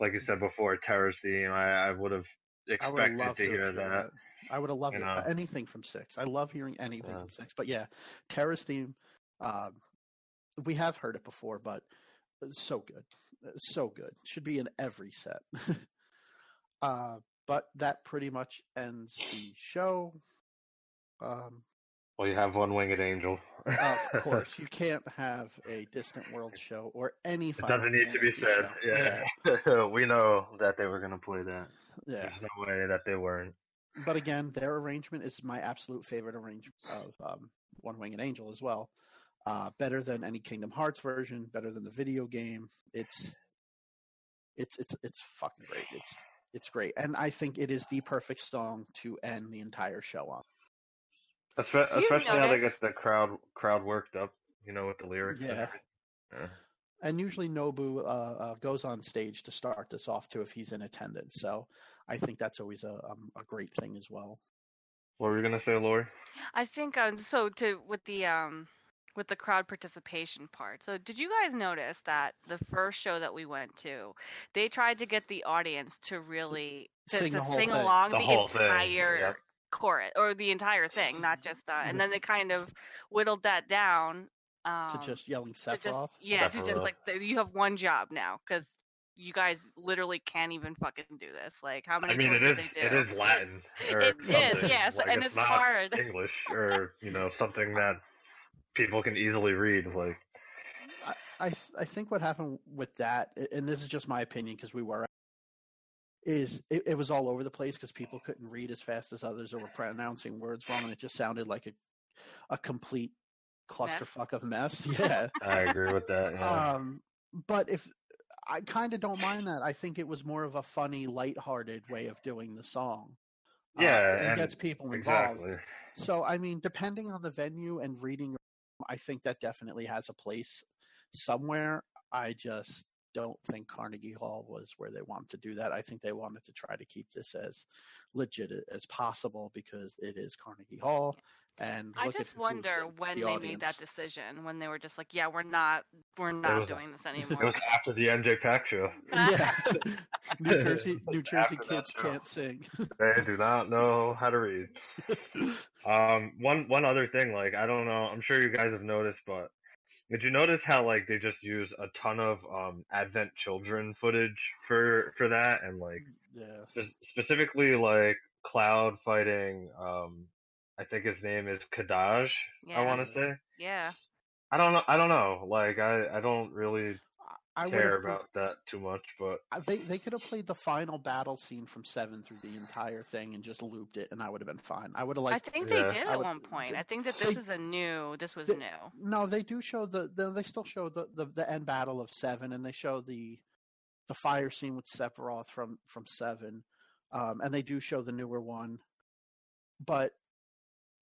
Like you said before, Terra theme. I, I would have I would expected loved to hear have heard that. I would have loved it. anything from six. I love hearing anything Yeah. from six. But yeah, Terra's theme. Um, we have heard it before, but it's so good, so good. Should be in every set. [LAUGHS] uh, but that pretty much ends the show. Um, Well, you have one winged angel. of course, you [LAUGHS] can't have a Distant World show or any. It doesn't need to be said. show. Yeah. [LAUGHS] we know that they were going to play that. yeah. There's no way that they weren't. but again, their arrangement is my absolute favorite arrangement of um, One Winged Angel as well. Uh, better than any Kingdom Hearts version, better than the video game. It's it's it's it's fucking great. It's it's great, and I think it is the perfect song to end the entire show on. Espe- Do especially how they get the crowd crowd worked up, you know, with the lyrics. Yeah. everything. Yeah. And usually Nobu uh, uh, goes on stage to start this off too if he's in attendance. So I think that's always a um, a great thing as well. What were you gonna say, Lori? I think um, so. To with the um with the crowd participation part. So did you guys notice that the first show that we went to, they tried to get the audience to really to, Sing to the sing thing. along The the, entire yep. chorus or the entire thing, not just that. and then they kind of whittled that down um, to just yelling to just Sephiroth. yeah to just like the, you have one job now because you guys literally can't even fucking do this. Like how many? I mean, tours it did is they do? it is Latin. Or It is, something. yes, like, and it's, it's not hard. English or you know something that people can easily read. Like I I, th- I think what happened with that, and this is just my opinion because we were, is it, it was all over the place because people couldn't read as fast as others or were pronouncing words wrong, and it just sounded like a a complete clusterfuck of mess. [LAUGHS] Yeah. I agree with that. [LAUGHS] Yeah. um, but if I kind of don't mind that, I think it was more of a funny, lighthearted way of doing the song. Uh, Yeah, and it and- gets people involved. exactly. So, I mean, depending on the venue and reading, I think that definitely has a place somewhere. I just don't think Carnegie Hall was where they wanted to do that. I think they wanted to try to keep this as legit as possible because it is Carnegie Hall. And I just wonder in when the they made that decision. When they were just like, "Yeah, we're not, we're not was- doing this [LAUGHS] anymore. It was after the NJ Pack show. [LAUGHS] yeah, New [LAUGHS] Jersey, New Jersey that kids can't sing. They do not know how to read. Um, one one other thing, like I don't know, I'm sure you guys have noticed, but did you notice how like they just use a ton of um Advent Children footage for for that, and like yeah, spe- specifically like Cloud fighting, um, I think his name is Kadaj. I want to say. yeah, I don't know. I don't know. Like I I don't really I would care have. about that too much, but They they could have played the final battle scene from seven through the entire thing and just looped it, and I would have been fine. I would have liked. I liked. think Yeah. they did I at would- one point. they- I think that this they- is a new. This was they- new. No, they do show the, the they still show the, the the end battle of seven, and they show the the fire scene with Sephiroth from from seven, um, and they do show the newer one, but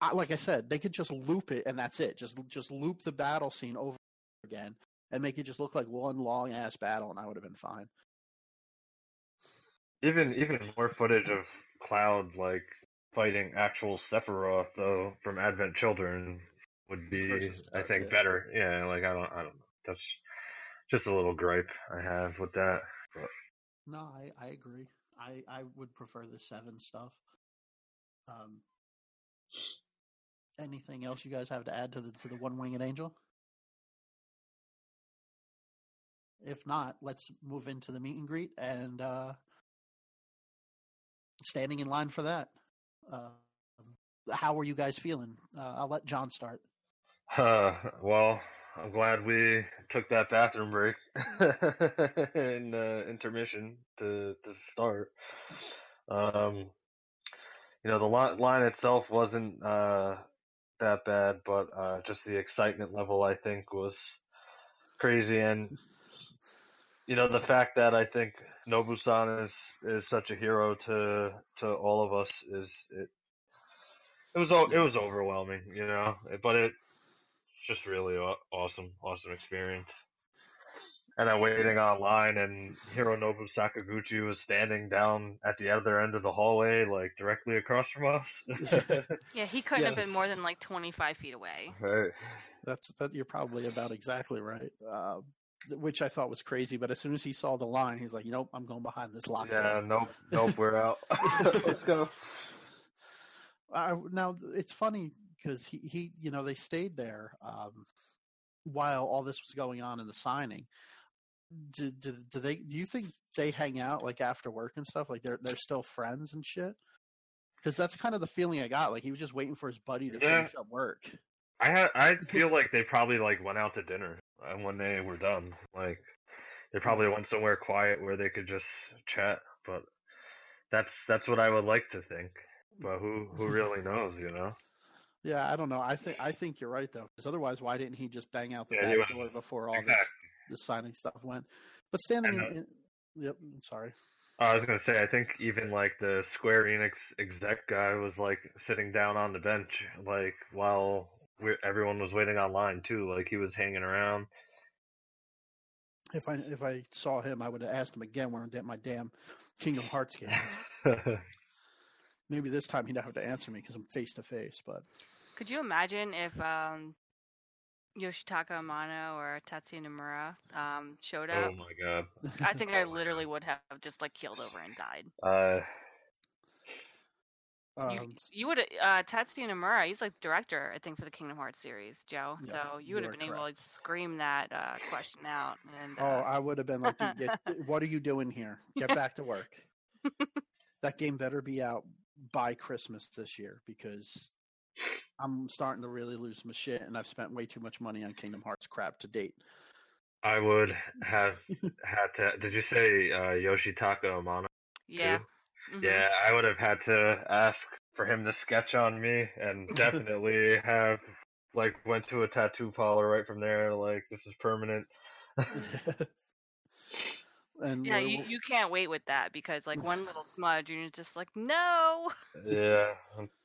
I, like I said, they could just loop it and that's it. Just just loop the battle scene over again and make it just look like one long ass battle, and I would have been fine. Even even more footage of Cloud like fighting actual Sephiroth though from Advent Children would be, Versus I think, yeah. better. Yeah, like I don't, I don't know. That's just a little gripe I have with that. But No, I, I agree. I, I would prefer the seven stuff. Um, anything else you guys have to add to the to the one winged angel? If not, let's move into the meet and greet and uh, standing in line for that. Uh, how are you guys feeling? Uh, I'll let John start. Uh, well, I'm glad we took that bathroom break [LAUGHS] in uh, intermission to to start. Um, you know, the line itself wasn't uh, that bad, but uh, just the excitement level I think was crazy, and you know the fact that I think Nobu-san is is such a hero to to all of us is it. It was o- it was overwhelming, you know, but it just really awesome, awesome experience. And I'm waiting online, and Hironobu Sakaguchi was standing down at the other end of the hallway, like directly across from us. [LAUGHS] Yeah, he couldn't have been more than like 25 feet away. right. That's that. You're probably about exactly right. Uh, th- which I thought was crazy, but as soon as he saw the line, he's like, "Nope, I'm going behind this lock." Yeah. Nope. Nope. We're out. [LAUGHS] [LAUGHS] Let's go. Now it's funny because he, he, you know, they stayed there um, while all this was going on in the signing. Do, do, do they? Do you think they hang out like after work and stuff? Like they're they're still friends and shit? Because that's kind of the feeling I got. Like he was just waiting for his buddy to Yeah. finish up work. I had. I feel like they probably like went out to dinner uh, when they were done. Like they probably went somewhere quiet where they could just chat. But that's that's what I would like to think. But who who really knows? You know. Yeah, I don't know. I think I think you're right though, because otherwise, why didn't he just bang out the Yeah, back door before all Exactly. this the signing stuff went? But standing in, in yep, I'm sorry. I was gonna say, I think even like the Square Enix exec guy was like sitting down on the bench, like while everyone was waiting online too. Like he was hanging around. If I if I saw him, I would have asked him again where my damn Kingdom Hearts [LAUGHS] game. is. Maybe this time he'd have to answer me because I'm face to face. But Could you imagine if um, Yoshitaka Amano or Tatsuya Nomura um, showed up? oh my god. I [LAUGHS] think I literally would have just like keeled over and died. Uh, um, you you would uh, Tatsuya Nomura. He's like director, I think, for the Kingdom Hearts series, Joe. Yes, so you you would have are been able to scream that uh, question out. And oh, uh, I would have been like, "Dude, get- [LAUGHS] "What are you doing here? Get back to work." [LAUGHS] that game better be out by Christmas this year because I'm starting to really lose my shit, and I've spent way too much money on Kingdom Hearts crap to date. I would have [LAUGHS] had to. Did you say uh, Yoshitaka Amano? yeah. too? Mhm. Yeah, I would have had to ask for him to sketch on me, and [LAUGHS] definitely have like went to a tattoo parlor right from there. Like this is permanent. [LAUGHS] and Yeah, we're- you, you can't wait with that because like one little [LAUGHS] smudge and you're just like, no. yeah,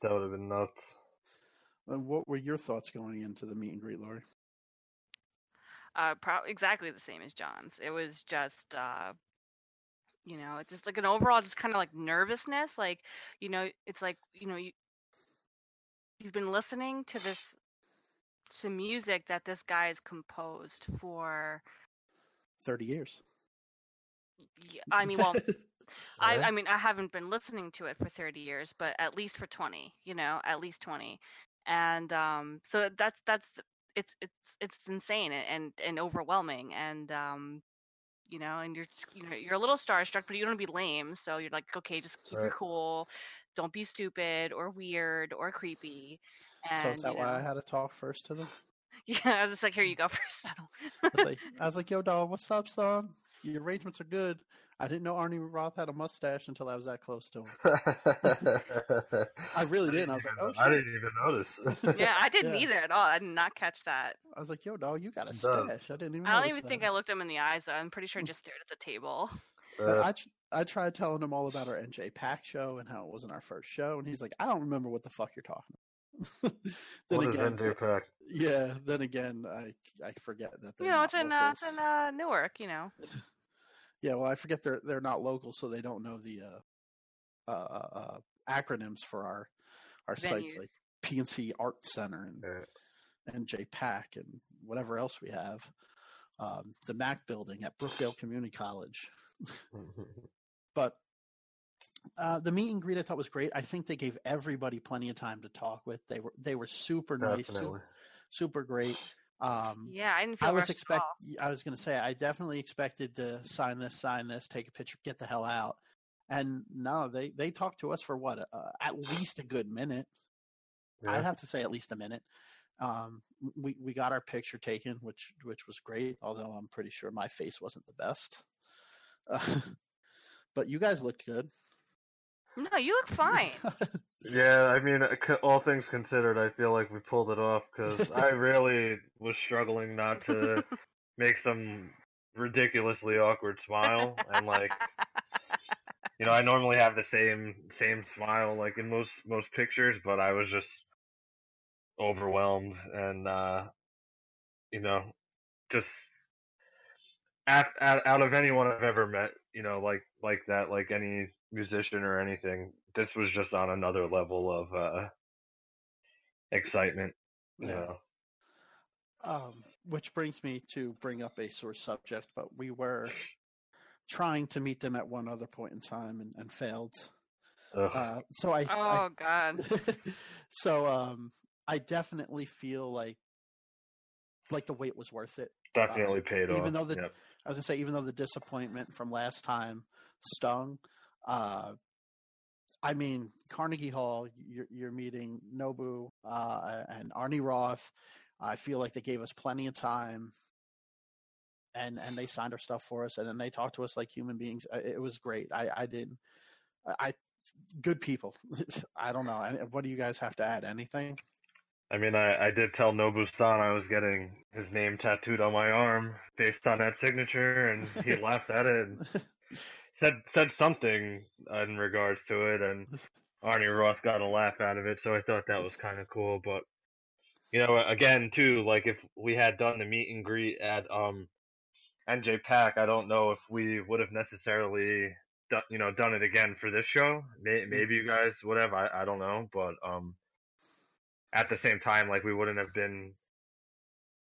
that would have been nuts. and what were your thoughts going into the meet and greet, Lori? Uh, pro- exactly the same as John's. It was just, uh, you know, it's just like an overall, just kind of like nervousness. Like, you know, it's like, you know, you you've been listening to this to music that this guy has composed for. Thirty years. i mean, well, [LAUGHS] I, I mean, I haven't been listening to it for 30 years, but at least for 20, you know, at least 20. And um, so that's that's it's it's it's insane and, and overwhelming and um, you know, and you're you know you're a little starstruck, but you don't want to be lame, so you're like, okay, just keep Right. it cool, don't be stupid or weird or creepy. And so is that you why I had to talk first to them? [LAUGHS] yeah, I was just like, here you go [LAUGHS] first. I was like, I was like, "Yo, dog, what's up, son? Your arrangements are good." I didn't know Arnie Roth had a mustache until I was that close to him. [LAUGHS] I really didn't. I was like, "Oh shit. I didn't even notice. [LAUGHS] yeah, I didn't Yeah. either at all. I did not catch that. I was like, "Yo, dog, you got a Duh. stash." I didn't even. I don't notice even think. I looked him in the eyes. Though. I'm pretty sure I just stared at the table. [LAUGHS] Uh, I, I tried telling him all about our NJ Pack show and how it wasn't our first show, and he's like, "I don't remember what the fuck you're talking." About. then What is again, NJ Pack? yeah. Then again, I I forget that you know, it's in uh, it's in uh, Newark. You know. Yeah, well, I forget they're they're not local, so they don't know the uh, uh, uh, acronyms for our our sites like PNC Art Center and Yeah. NJ Pack and whatever else we have. Um, the Mac Building at Brookdale Community College, [LAUGHS] [LAUGHS] but uh, the meet and greet I thought was great. I think they gave everybody plenty of time to talk with. They were they were super nice, super, super great. Um, Yeah, I didn't feel I was rushed at expect. all. I was going to say I definitely expected to sign this, sign this, take a picture, get the hell out. And no, they they talked to us for what uh, at least a good minute. Yeah. I'd have to say at least a minute. Um, we we got our picture taken, which which was great. Although I'm pretty sure my face wasn't the best. Uh, [LAUGHS] but you guys looked good. No, you look fine. [LAUGHS] Yeah, I mean, uh, all things considered, I feel like we pulled it off because [LAUGHS] I really was struggling not to make some ridiculously awkward smile, and like, you know, I normally have the same same smile like in most most pictures, but I was just overwhelmed, and uh, you know, just out, out out of anyone I've ever met, you know, like like that, like any musician or anything, this was just on another level of uh excitement. You Yeah. know. Um, which brings me to bring up a sore subject, but we were trying to meet them at one other point in time and, and failed. Ugh. Uh, so I, oh God. [LAUGHS] So um, I definitely feel like like the wait was worth it. Definitely paid off. even though the- Yep. I was gonna say, even though the disappointment from last time stung, uh, I mean Carnegie Hall, you're, you're meeting Nobu uh, and Arnie Roth. I feel like they gave us plenty of time, and and they signed our stuff for us, and then they talked to us like human beings. It was great. I I didn't. I good people. [LAUGHS] I don't know. And What do you guys have to add? Anything? I mean, I, I did tell Nobu-san I was getting his name tattooed on my arm based on that signature, and he [LAUGHS] laughed at it and [LAUGHS] said said something in regards to it, and Arnie Roth got a laugh out of it, so I thought that was kind of cool. But you know, again, too, like if we had done the meet and greet at um NJ Pack, I don't know if we would have necessarily done you know done it again for this show. May, maybe you guys would have. I I don't know, but um at the same time, like we wouldn't have been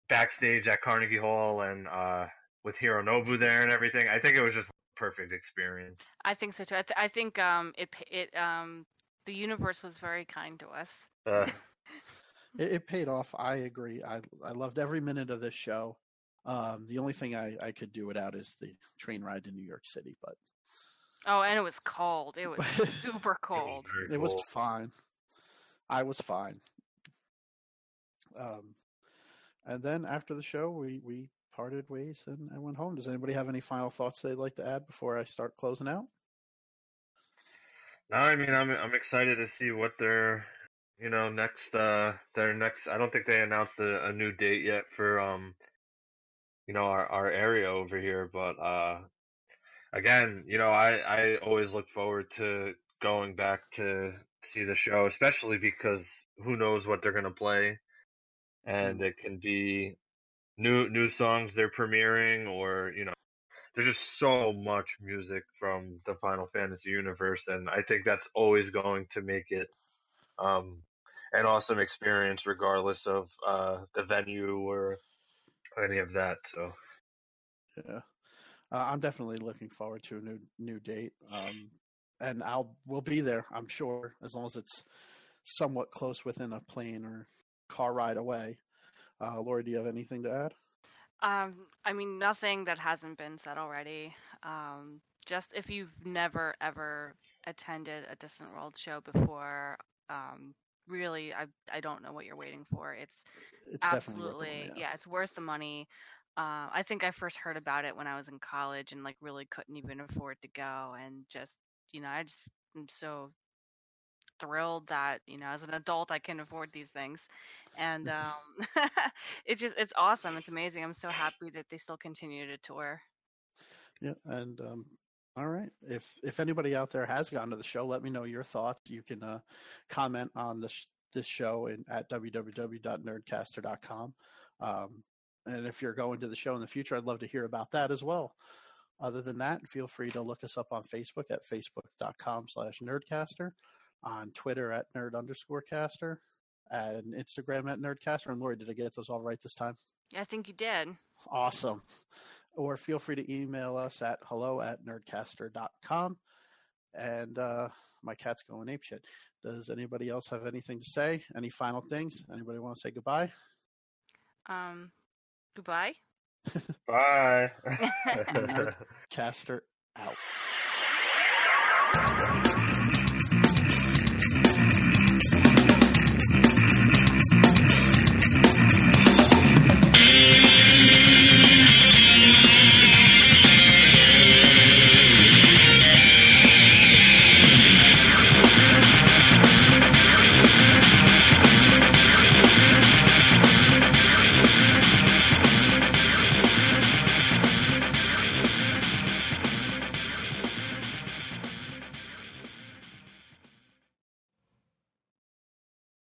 backstage at Carnegie Hall and uh with Hironobu there and everything. I think it was just perfect experience. I think so too. I, th- I think um it it um the universe was very kind to us. Uh, [LAUGHS] It, it paid off. I agree. I I loved every minute of this show. Um, the only thing I, I could do without is the train ride to New York City, but Oh, and it was cold. It was [LAUGHS] super it was cold. it was cool. fine. I was fine. Um, and then after the show, we we parted ways and I went home. Does anybody have any final thoughts they'd like to add before I start closing out? No, I mean I'm I'm excited to see what their you know next uh their next I don't think they announced a, a new date yet for um you know our our area over here but uh again you know I I always look forward to going back to see the show especially because who knows what they're going to play and it can be new new songs they're premiering or you know there's just so much music from the Final Fantasy universe, and I think that's always going to make it um, an awesome experience, regardless of uh, the venue or any of that. So Yeah, uh, I'm definitely looking forward to a new new date. Um, and I'll we'll be there. I'm sure as long as it's somewhat close within a plane or car ride away. Uh, Laura, do you have anything to add? Um, I mean, nothing that hasn't been said already. Um, just if you've never ever attended a Distant World show before, um, really, I I don't know what you're waiting for. It's It's absolutely money, yeah. it's worth the money. Uh, I think I first heard about it when I was in college and like really couldn't even afford to go, and just you know, I just am so thrilled that you know as an adult I can afford these things, and [LAUGHS] um, [LAUGHS] it's just it's awesome. It's amazing. I'm so happy that they still continue to tour. Yeah, and um, all right. If if anybody out there has gone to the show, let me know your thoughts. You can uh, comment on this sh- this show in, at www.nerdcaster.com. Um, and if you're going to the show in the future, I'd love to hear about that as well. Other than that, feel free to look us up on Facebook at facebook.com slash nerdcaster, on Twitter at nerd underscore caster, and Instagram at nerdcaster. And Lori, did I get those all right this time? I think you did. Awesome. Or feel free to email us at hello at nerdcaster.com. And uh, my cat's going ape shit. Does anybody else have anything to say? Any final things? Anybody want to say goodbye? Um, goodbye. Bye. [LAUGHS] [LAUGHS] Caster out.